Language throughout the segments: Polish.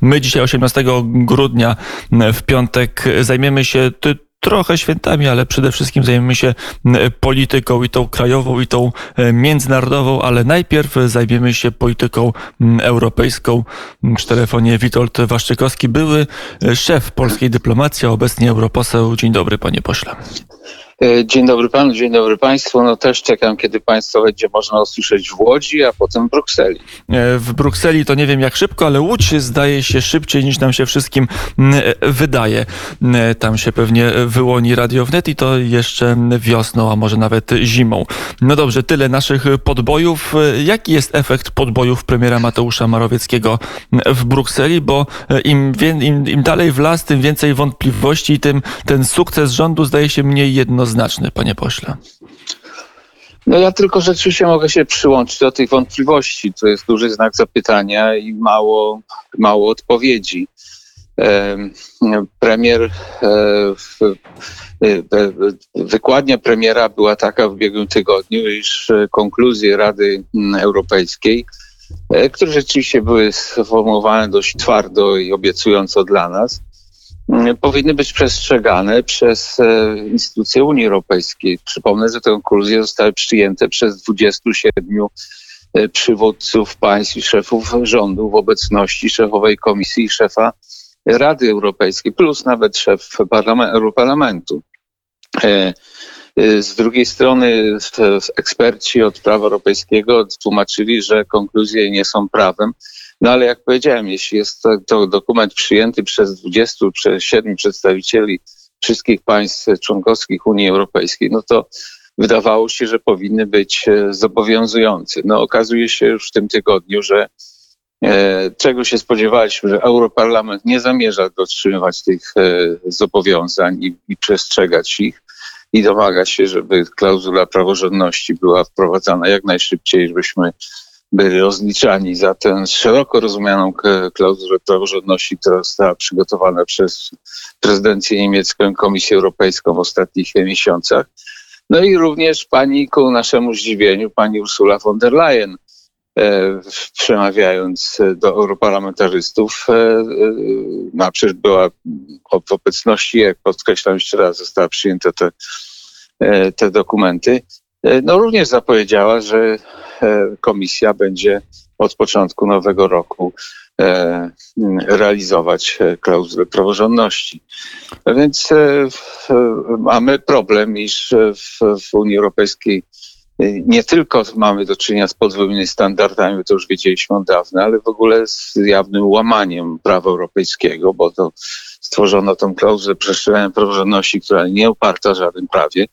My dzisiaj 18 grudnia w piątek zajmiemy się trochę świętami, ale przede wszystkim zajmiemy się polityką i tą krajową, i tą e, międzynarodową, ale najpierw zajmiemy się polityką europejską. W telefonie Witold Waszczykowski, były e, szef polskiej dyplomacji, a obecnie europoseł. Dzień dobry, panie pośle. E, dzień dobry panu, dzień dobry państwu. No też czekam, kiedy państwo będzie można usłyszeć w Łodzi, a potem w Brukseli. E, w Brukseli to nie wiem jak szybko, ale Łódź zdaje się szybciej niż nam się wszystkim e, wydaje. Tam się pewnie wyłoni Radio Wnet i to jeszcze wiosną, a może nawet zimą. No dobrze, tyle naszych podbojów. Jaki jest efekt podbojów premiera Mateusza Marowieckiego w Brukseli? Bo im, im, im dalej w las, tym więcej wątpliwości i tym ten sukces rządu zdaje się mniej jednoznaczny jednoznaczny, panie pośle. No ja tylko rzeczywiście mogę się przyłączyć do tych wątpliwości. To jest duży znak zapytania i mało, mało odpowiedzi. Premier, e, wykładnia premiera była taka w ubiegłym tygodniu, iż konkluzje Rady Europejskiej, e, które rzeczywiście były sformułowane dość twardo i obiecująco dla nas, powinny być przestrzegane przez e, instytucje Unii Europejskiej. Przypomnę, że te konkluzje zostały przyjęte przez 27 e, przywódców państw i szefów rządu w obecności szefowej komisji i szefa Rady Europejskiej, plus nawet szef Europarlamentu. E, z drugiej strony eksperci od prawa europejskiego tłumaczyli, że konkluzje nie są prawem, no ale jak powiedziałem, jeśli jest to, dokument przyjęty przez 27 przedstawicieli wszystkich państw członkowskich Unii Europejskiej, no to wydawało się, że powinny być e, zobowiązujące. No okazuje się już w tym tygodniu, że e, czego się spodziewaliśmy, że Europarlament nie zamierza dotrzymywać tych e, zobowiązań i, i przestrzegać ich i domaga się, żeby klauzula praworządności była wprowadzana jak najszybciej, żebyśmy byli rozliczani za tę szeroko rozumianą klauzulę praworządności, która została przygotowana przez prezydencję niemiecką i Komisję Europejską w ostatnich miesiącach. No i również pani ku naszemu zdziwieniu, pani Ursula von der Leyen, e, przemawiając do europarlamentarzystów, e, e, no przecież była w obecności, jak podkreślam jeszcze raz, została przyjęte te, te dokumenty, no również zapowiedziała, że E, komisja będzie od początku nowego roku e, realizować e, klauzulę praworządności. Więc mamy problem, iż w, Unii Europejskiej nie tylko mamy do czynienia z podwójnymi standardami, to już wiedzieliśmy od dawna, ale w ogóle z jawnym łamaniem prawa europejskiego, bo to stworzono tą klauzulę przestrzegania praworządności, która nie oparta w żadnym prawie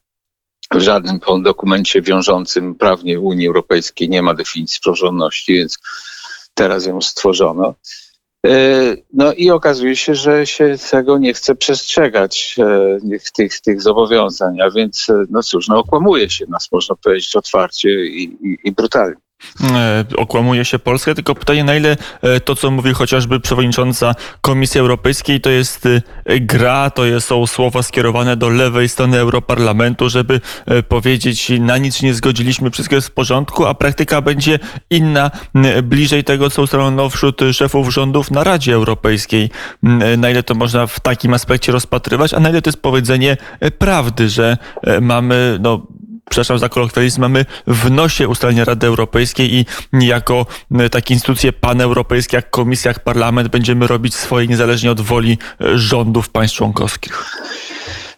w żadnym dokumencie wiążącym prawnie Unii Europejskiej nie ma definicji praworządności, więc teraz ją stworzono. E, no i okazuje się, że się tego nie chce przestrzegać, e, tych, tych zobowiązań, a więc, e, no cóż, no okłamuje się nas, można powiedzieć otwarcie i, i, i brutalnie. E, okłamuje się Polskę, tylko pytanie na ile e, to, co mówi chociażby przewodnicząca Komisji Europejskiej, to jest e, gra, to są słowa skierowane do lewej strony Europarlamentu, żeby powiedzieć na nic nie zgodziliśmy, wszystko jest w porządku, a praktyka będzie inna, bliżej tego, co ustalono wśród szefów rządów na Radzie Europejskiej. Na ile to można w takim aspekcie rozpatrywać, a na ile to jest powiedzenie prawdy, że mamy no, przepraszam za kolokwializm, mamy w nosie ustalenia Rady Europejskiej i jako e, takie instytucje paneuropejskie, jak Komisja, jak Parlament będziemy robić swoje niezależnie od woli e, rządów państw członkowskich.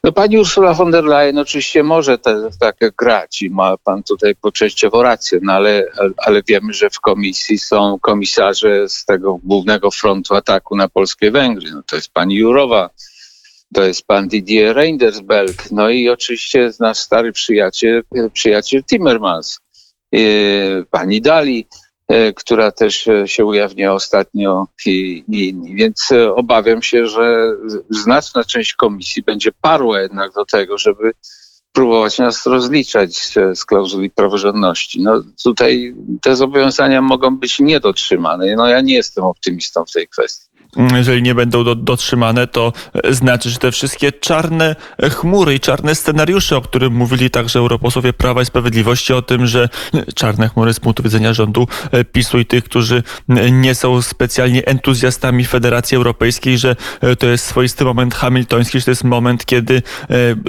No pani Ursula von der Leyen oczywiście może te, tak grać i ma pan tutaj poczęściowo rację, no ale, ale wiemy, że w komisji są komisarze z tego głównego frontu ataku na Polskę Węgry. No to jest pani Jurowa, to jest pan Didier Reindersberg, no i oczywiście nasz stary przyjaciel, przyjaciel Timmermans, pani Dali, e, która też się ujawniła ostatnio i, i, więc obawiam się, że znaczna część komisji będzie parła jednak do tego, żeby próbować nas rozliczać z, z klauzuli praworządności. No tutaj te zobowiązania mogą być niedotrzymane. No ja nie jestem optymistą w tej kwestii. Jeżeli nie będą do, dotrzymane, to znaczy, że te wszystkie czarne chmury i czarne scenariusze, o których mówili także europosłowie Prawa i Sprawiedliwości, o tym, że czarne chmury z punktu widzenia rządu PiSu i tych, którzy nie są specjalnie entuzjastami Federacji Europejskiej, że to jest swoisty moment hamiltoński, że to jest moment, kiedy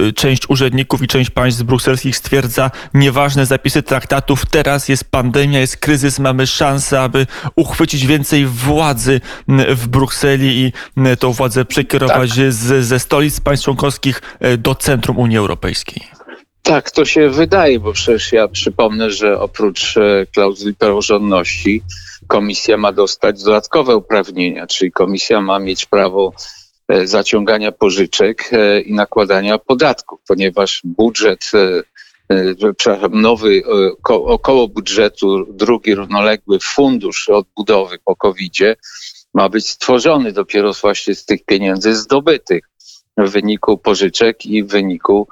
e, część urzędników i część państw brukselskich stwierdza nieważne zapisy traktatów, teraz jest pandemia, jest kryzys, mamy szansę, aby uchwycić więcej władzy w Brukseli i m, tą władzę przekierować z, ze stolic państw członkowskich e, do centrum Unii Europejskiej. Tak, to się wydaje, bo przecież ja przypomnę, że oprócz e, klauzuli praworządności komisja ma dostać dodatkowe uprawnienia, czyli komisja ma mieć prawo e, zaciągania pożyczek e, i nakładania podatków, ponieważ budżet, e, e, przepraszam, nowy e, ko- około budżetu, drugi równoległy fundusz odbudowy po COVID-zie ma być stworzony dopiero właśnie z tych pieniędzy zdobytych w wyniku pożyczek i w wyniku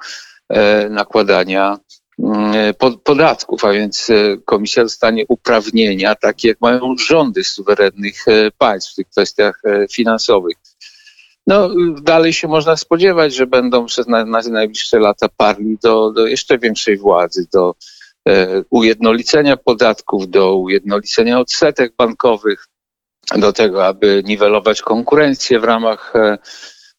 e, nakładania mm, po- podatków, a więc e, komisja dostanie uprawnienia, takie jak mają rządy suwerennych e, państw w tych kwestiach e, finansowych. No, dalej się można spodziewać, że będą przez na, na najbliższe lata parli do, do jeszcze większej władzy, do e, ujednolicenia podatków, do ujednolicenia odsetek bankowych, do tego, aby niwelować konkurencję w ramach e,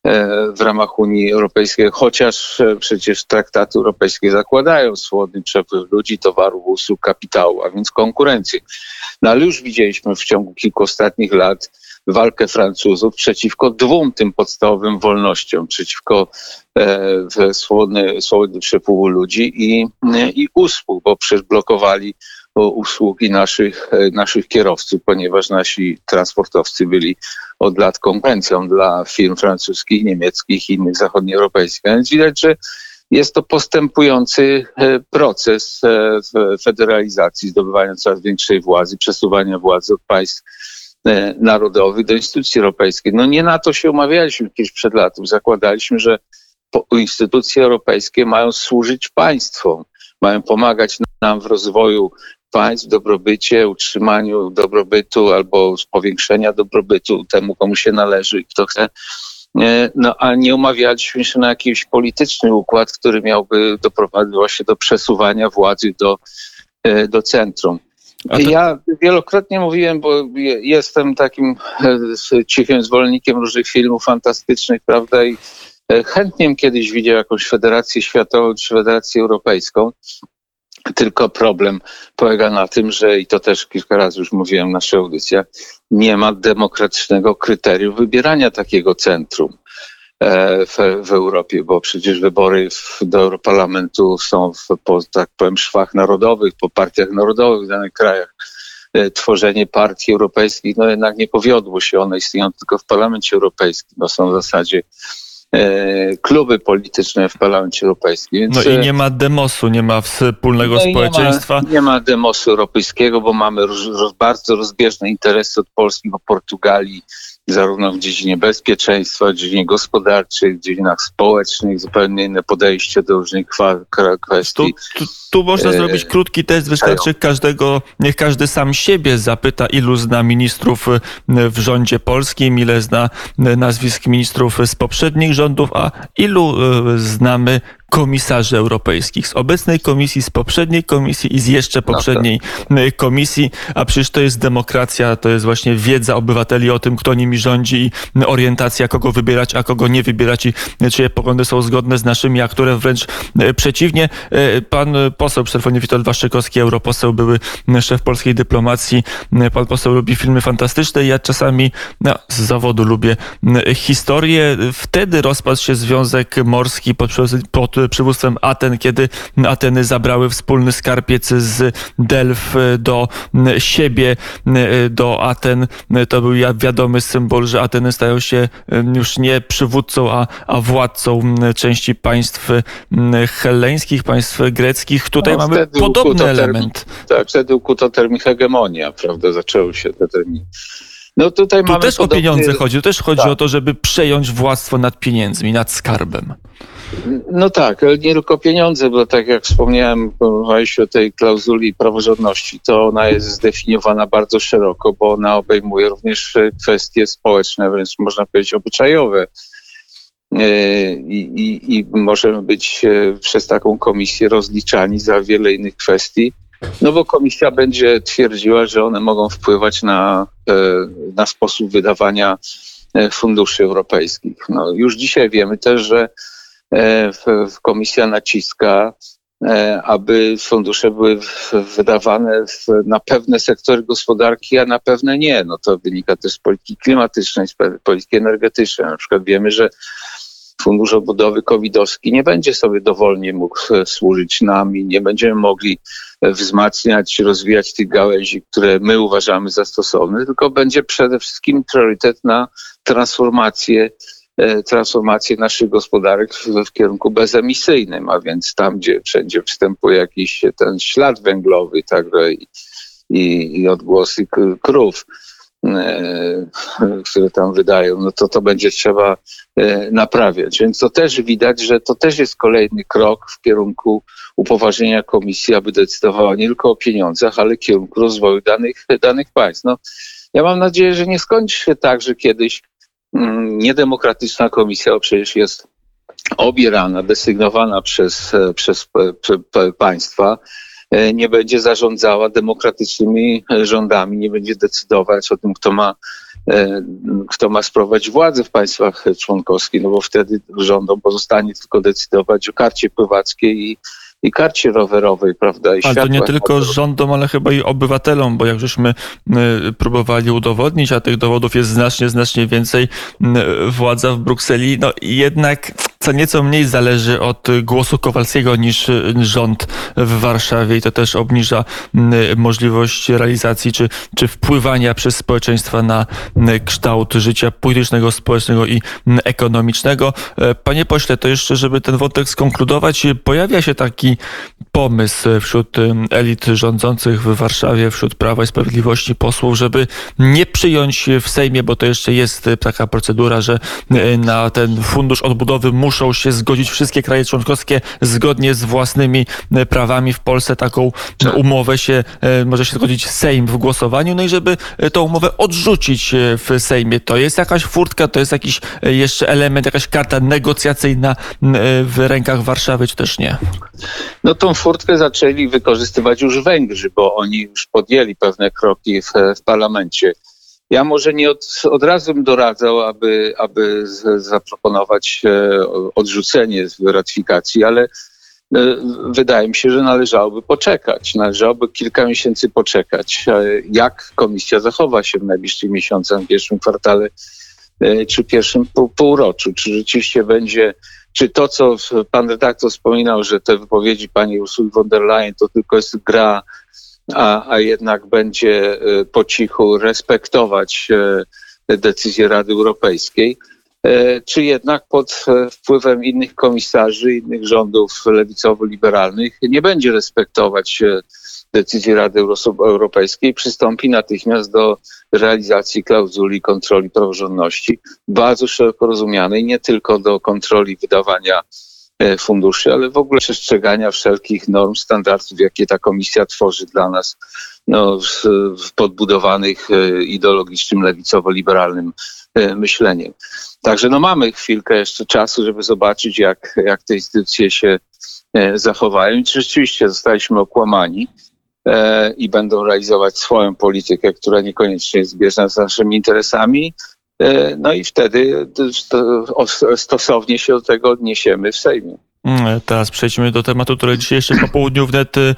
e, w ramach Unii Europejskiej, chociaż e, przecież traktaty europejskie zakładają swobodny przepływ ludzi, towarów, usług, kapitału, a więc konkurencję. No ale już widzieliśmy w ciągu kilku ostatnich lat walkę Francuzów przeciwko dwóm tym podstawowym wolnościom, przeciwko e, swobodny, przepływu ludzi i, i usług, bo przecież blokowali usługi naszych, e, naszych kierowców, ponieważ nasi transportowcy byli od lat konkurencją dla firm francuskich, niemieckich i innych zachodnioeuropejskich. Więc widać, że jest to postępujący e, proces e, federalizacji, zdobywania coraz większej władzy, przesuwania władzy od państw narodowych do instytucji europejskich. No nie na to się umawialiśmy kiedyś przed latem. Zakładaliśmy, że instytucje europejskie mają służyć państwom, mają pomagać nam w rozwoju państw, dobrobycie, utrzymaniu dobrobytu albo powiększenia dobrobytu temu, komu się należy i kto chce. E, No, a nie umawialiśmy się na jakiś polityczny układ, który miałby doprowadzić właśnie do przesuwania władzy do, e, do centrum. To- Ja wielokrotnie mówiłem, bo je- jestem takim e, cichym zwolennikiem różnych filmów fantastycznych, prawda, i chętnie kiedyś widział jakąś federację światową czy federację europejską. Tylko problem polega na tym, że i to też kilka razy już mówiłem w naszych audycjach, nie ma demokratycznego kryterium wybierania takiego centrum e, w, w Europie, bo przecież wybory w, do Europarlamentu są w, po, tak powiem, szwach narodowych, po partiach narodowych w danych krajach. E, Tworzenie partii europejskich, no jednak nie powiodło się, one istnieją tylko w Parlamencie Europejskim, no są w zasadzie kluby polityczne w Parlamencie Europejskim. Więc, No i e, nie ma demosu, nie ma wspólnego no społeczeństwa. Nie ma, nie ma demosu europejskiego, bo mamy roz, roz, bardzo rozbieżne interesy od Polski do Portugalii, zarówno w dziedzinie bezpieczeństwa, w dziedzinie gospodarczej, w dziedzinach społecznych, zupełnie inne podejście do różnych kwa, Tu, kwestii. tu, tu można E, zrobić krótki test, wystarczy każdego, niech każdy sam siebie zapyta, ilu zna ministrów w rządzie polskim, ile zna nazwisk ministrów z poprzednich rządów, a ilu y, znamy komisarzy europejskich z obecnej komisji, z poprzedniej komisji i z jeszcze poprzedniej y, komisji, a przecież to jest demokracja, to jest właśnie wiedza obywateli o tym, kto nimi rządzi i orientacja, kogo wybierać, a kogo nie wybierać i y, czyje poglądy są zgodne z naszymi, a które wręcz y, przeciwnie. Y, Pan y, poseł, przy telefonie Witold Waszczykowski, europoseł, były y, szef polskiej dyplomacji. Y, Pan poseł lubi filmy fantastyczne ja czasami no, z zawodu lubię y, historię. Wtedy rozpadł się Związek Morski pod, pod przywództwem Aten, kiedy Ateny zabrały wspólny skarbiec z Delf do siebie, do Aten. To był wiadomy symbol, że Ateny stają się już nie przywódcą, a, a władcą części państw helleńskich, państw greckich. Tutaj No, mamy podobny termin. element. Tak, wtedy ukuto termin hegemonia, prawda, zaczęły się te terminy. No tutaj Tu mamy też o pieniądze chodzi. Tu też chodzi Tak. o to, żeby przejąć władztwo nad pieniędzmi, nad skarbem. No tak, ale nie tylko pieniądze, bo tak jak wspomniałem, mówiłeś o tej klauzuli praworządności, to ona jest zdefiniowana bardzo szeroko, bo ona obejmuje również kwestie społeczne, wręcz można powiedzieć obyczajowe. E, I, i, I możemy być e, przez taką komisję rozliczani za wiele innych kwestii, no bo komisja będzie twierdziła, że one mogą wpływać na, e, na sposób wydawania funduszy europejskich. No, już dzisiaj wiemy też, że komisja naciska, aby fundusze były wydawane na pewne sektory gospodarki, a na pewne nie. No to wynika też z polityki klimatycznej, z polityki energetycznej. Na przykład wiemy, że Fundusz Odbudowy Covidowski nie będzie sobie dowolnie mógł e, służyć nam i nie będziemy mogli e, wzmacniać, rozwijać tych gałęzi, które my uważamy za stosowne, tylko będzie przede wszystkim priorytet na transformację e, transformację naszych gospodarek w, w, kierunku bezemisyjnym, a więc tam, gdzie wszędzie występuje jakiś ten ślad węglowy, także i, i, i odgłosy krów. E, które tam wydają, no to to będzie trzeba e, naprawiać. Więc to też widać, że to też jest kolejny krok w kierunku upoważnienia komisji, aby decydowała nie tylko o pieniądzach, ale kierunku rozwoju danych, danych państw. No, ja mam nadzieję, że nie skończy się tak, że kiedyś niedemokratyczna komisja, przecież jest obierana, desygnowana przez, e, przez państwa, E, nie będzie zarządzała demokratycznymi e, rządami, nie będzie decydować o tym, kto ma, e, kto ma sprawować władzę w państwach członkowskich, no bo wtedy rządom pozostanie tylko decydować o karcie pływackiej i, i karcie rowerowej, prawda? I ale to nie tylko rządom, ale chyba i obywatelom, bo jak żeśmy próbowali udowodnić, a tych dowodów jest znacznie, znacznie więcej, władza w Brukseli, no jednak co nieco mniej zależy od głosu Kowalskiego niż rząd w Warszawie i to też obniża możliwość realizacji czy, czy wpływania przez społeczeństwa na kształt życia politycznego, społecznego i ekonomicznego. E, panie pośle, to jeszcze, żeby ten wątek skonkludować, pojawia się taki pomysł wśród elit rządzących w Warszawie, wśród Prawa i Sprawiedliwości posłów, żeby nie przyjąć w Sejmie, bo to jeszcze jest taka procedura, że e, na ten fundusz odbudowy muszą muszą się zgodzić wszystkie kraje członkowskie zgodnie z własnymi e, prawami. W Polsce taką tak. umowę się e, może się zgodzić Sejm w głosowaniu, no i żeby e, tą umowę odrzucić w Sejmie. To jest jakaś furtka, to jest jakiś jeszcze element, jakaś karta negocjacyjna w rękach Warszawy, czy też nie? No tą furtkę zaczęli wykorzystywać już Węgrzy, bo oni już podjęli pewne kroki w, w parlamencie. Ja może nie od, od razu bym doradzał, aby, aby z, zaproponować e, odrzucenie ratyfikacji, ale e, wydaje mi się, że należałoby poczekać. Należałoby kilka miesięcy poczekać, e, jak komisja zachowa się w najbliższych miesiącach, w pierwszym kwartale czy pierwszym pół, półroczu. Czy rzeczywiście będzie, czy to, co pan redaktor wspominał, że te wypowiedzi pani Ursula von der Leyen to tylko jest gra a, a jednak będzie e, po cichu respektować e, decyzję Rady Europejskiej, e, czy jednak pod wpływem innych komisarzy, innych rządów lewicowo-liberalnych nie będzie respektować decyzji Rady Europejskiej, przystąpi natychmiast do realizacji klauzuli kontroli praworządności, bardzo szeroko rozumianej, nie tylko do kontroli wydawania funduszy, ale w ogóle przestrzegania wszelkich norm, standardów, jakie ta komisja tworzy dla nas, no, w, podbudowanych e, ideologicznym, lewicowo-liberalnym e, myśleniem. Także no, mamy chwilkę jeszcze czasu, żeby zobaczyć, jak, jak te instytucje się zachowają. I rzeczywiście zostaliśmy okłamani i będą realizować swoją politykę, która niekoniecznie jest zbieżna z naszymi interesami. E, no i wtedy stosownie się do tego odniesiemy w Sejmie. Mm, teraz przejdźmy do tematu, który dzisiaj jeszcze po południu wnet y,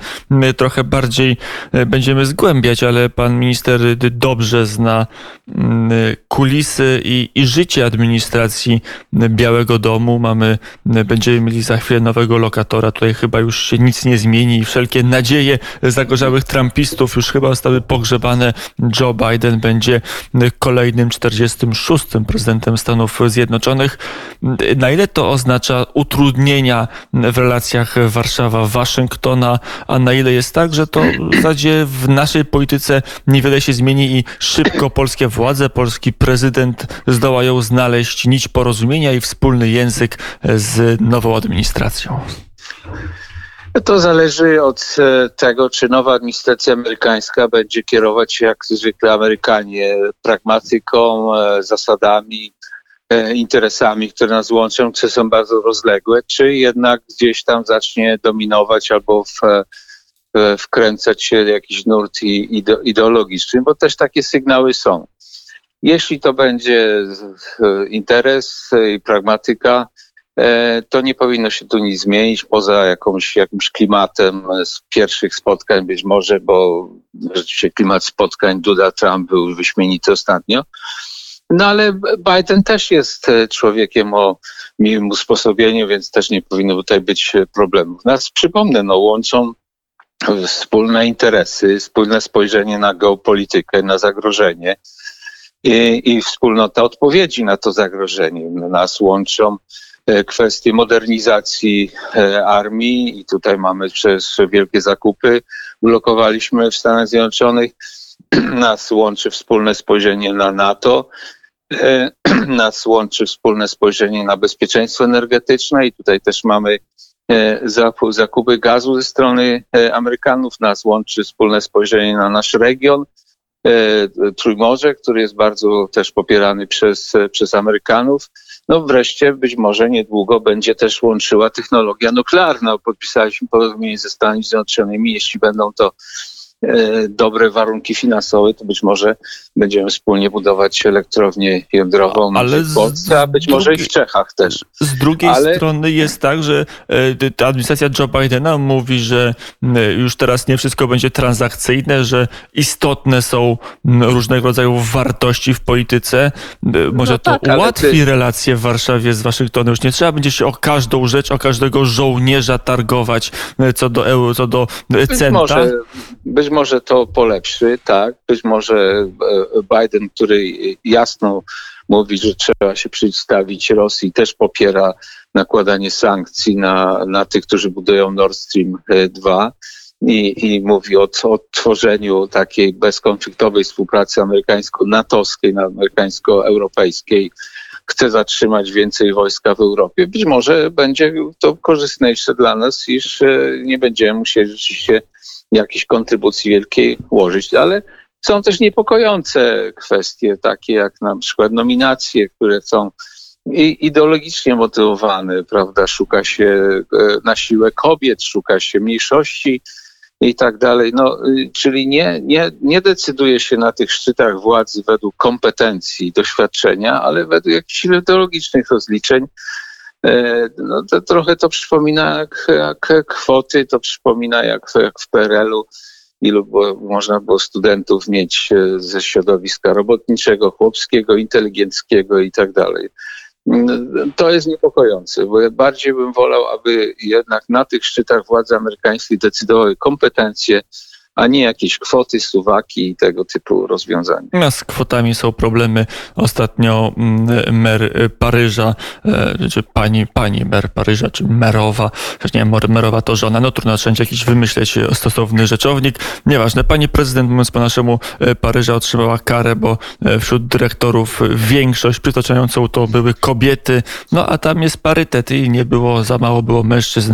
trochę bardziej y, będziemy zgłębiać, ale pan minister dobrze zna mm, kulisy i, i życie administracji Białego Domu. Mamy, będziemy mieli za chwilę nowego lokatora. Tutaj chyba już się nic nie zmieni i wszelkie nadzieje zagorzałych trumpistów już chyba zostały pogrzebane. Joe Biden będzie kolejnym 46. prezydentem Stanów Zjednoczonych. Na ile to oznacza utrudnienia w relacjach Warszawa-Waszyngtona, a na ile jest tak, że to w zasadzie w naszej polityce niewiele się zmieni i szybko polskie władze, polski prezydent zdołają znaleźć nić porozumienia i wspólny język z nową administracją? To zależy od e, tego, czy nowa administracja amerykańska będzie kierować się jak zwykle Amerykanie pragmatyką, e, zasadami, interesami, które nas łączą, które są bardzo rozległe, czy jednak gdzieś tam zacznie dominować albo w, wkręcać się jakiś nurt ideologiczny, bo też takie sygnały są. Jeśli to będzie interes i pragmatyka, E, to nie powinno się tu nic zmienić poza jakąś, jakimś klimatem z pierwszych spotkań być może, bo rzeczywiście klimat spotkań Duda-Trump był wyśmienity ostatnio. No ale Biden też jest e, człowiekiem o miłym usposobieniu, więc też nie powinno tutaj być problemów. Nas przypomnę, no łączą wspólne interesy, wspólne spojrzenie na geopolitykę, na zagrożenie i, i wspólnota odpowiedzi na to zagrożenie. Nas łączą E, kwestie modernizacji e, armii i tutaj mamy przez wielkie zakupy ulokowaliśmy w Stanach Zjednoczonych. Nas łączy wspólne spojrzenie na NATO, e, nas łączy wspólne spojrzenie na bezpieczeństwo energetyczne i tutaj też mamy zakupy gazu ze strony Amerykanów, nas łączy wspólne spojrzenie na nasz region. Trójmorze, który jest bardzo też popierany przez, przez Amerykanów. No wreszcie być może niedługo będzie też łączyła technologia nuklearna. Podpisaliśmy porozumienie ze Stanami Zjednoczonymi. Jeśli będą to E, dobre warunki finansowe, to być może będziemy wspólnie budować elektrownię jądrową Ale w Polsce, a być może i w Czechach też. Z drugiej Ale... strony jest tak, że e, ta administracja Joe Bidena mówi, że już teraz nie wszystko będzie transakcyjne, że istotne są różnego rodzaju wartości w polityce. Może no to tak, ułatwi ty... relacje w Warszawie z Waszyngtonem. Już nie trzeba będzie się o każdą rzecz, o każdego żołnierza targować co do euro, co do centa. Być może, być może to polepszy, tak. Być może e, Biden, który jasno mówi, że trzeba się przedstawić Rosji, też popiera nakładanie sankcji na, na tych, którzy budują Nord Stream 2. E, I, i mówi o, o tworzeniu takiej bezkonfliktowej współpracy amerykańsko-natowskiej, amerykańsko-europejskiej, chce zatrzymać więcej wojska w Europie. Być może będzie to korzystniejsze dla nas, iż e, nie będziemy musieli rzeczywiście jakiejś kontrybucji wielkiej łożyć, ale są też niepokojące kwestie, takie jak na przykład nominacje, które są ideologicznie motywowane, prawda? Szuka się e, na siłę kobiet, szuka się mniejszości i tak dalej. No, y, czyli nie, nie, nie decyduje się na tych szczytach władzy według kompetencji doświadczenia, ale według jakichś ideologicznych rozliczeń. E, no, to trochę to przypomina jak, jak kwoty, to przypomina jak, jak w PRL-u ilu było, można było studentów mieć e, ze środowiska robotniczego, chłopskiego, inteligenckiego i tak dalej. To jest niepokojące, bo ja bardziej bym wolał, aby jednak na tych szczytach władze amerykańskie decydowały kompetencje, a nie jakieś kwoty, suwaki i tego typu rozwiązania. A z kwotami są problemy. Ostatnio mm, mer Paryża, e, czy pani, pani mer Paryża, czy merowa, chociaż nie, merowa to żona, no trudno wszędzie jakiś wymyśleć stosowny rzeczownik. Nieważne, pani prezydent, mówiąc po naszemu, e, Paryża otrzymała karę, bo e, wśród dyrektorów większość przytaczającą to były kobiety, no a tam jest parytet i nie było, za mało było mężczyzn.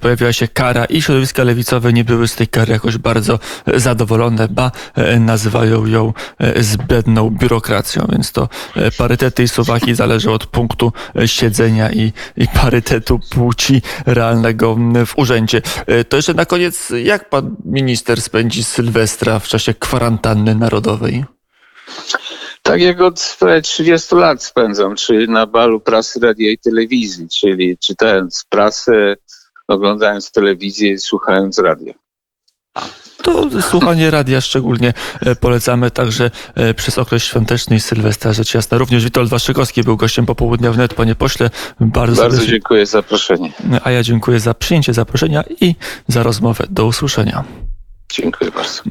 Pojawiła się kara i środowiska lewicowe nie były z tej kary jakoś bardzo bardzo zadowolone, ba e, nazywają ją e, zbędną biurokracją, więc to e, parytety i suwaki zależą od punktu siedzenia i, i parytetu płci realnego w urzędzie. To jeszcze na koniec, jak pan minister spędzi Sylwestra w czasie kwarantanny narodowej? Tak jak od 30 lat spędzam, czyli na balu prasy, radia i telewizji, czyli czytając prasę, oglądając telewizję i słuchając radia to słuchanie radia szczególnie e, polecamy także e, przez okres świąteczny i Sylwestra, rzecz jasna. Również Witold Waszykowski był gościem popołudnia wnet. Panie pośle, bardzo, bardzo dziękuję za zaproszenie. A ja dziękuję za przyjęcie zaproszenia i za rozmowę. Do usłyszenia. Dziękuję bardzo.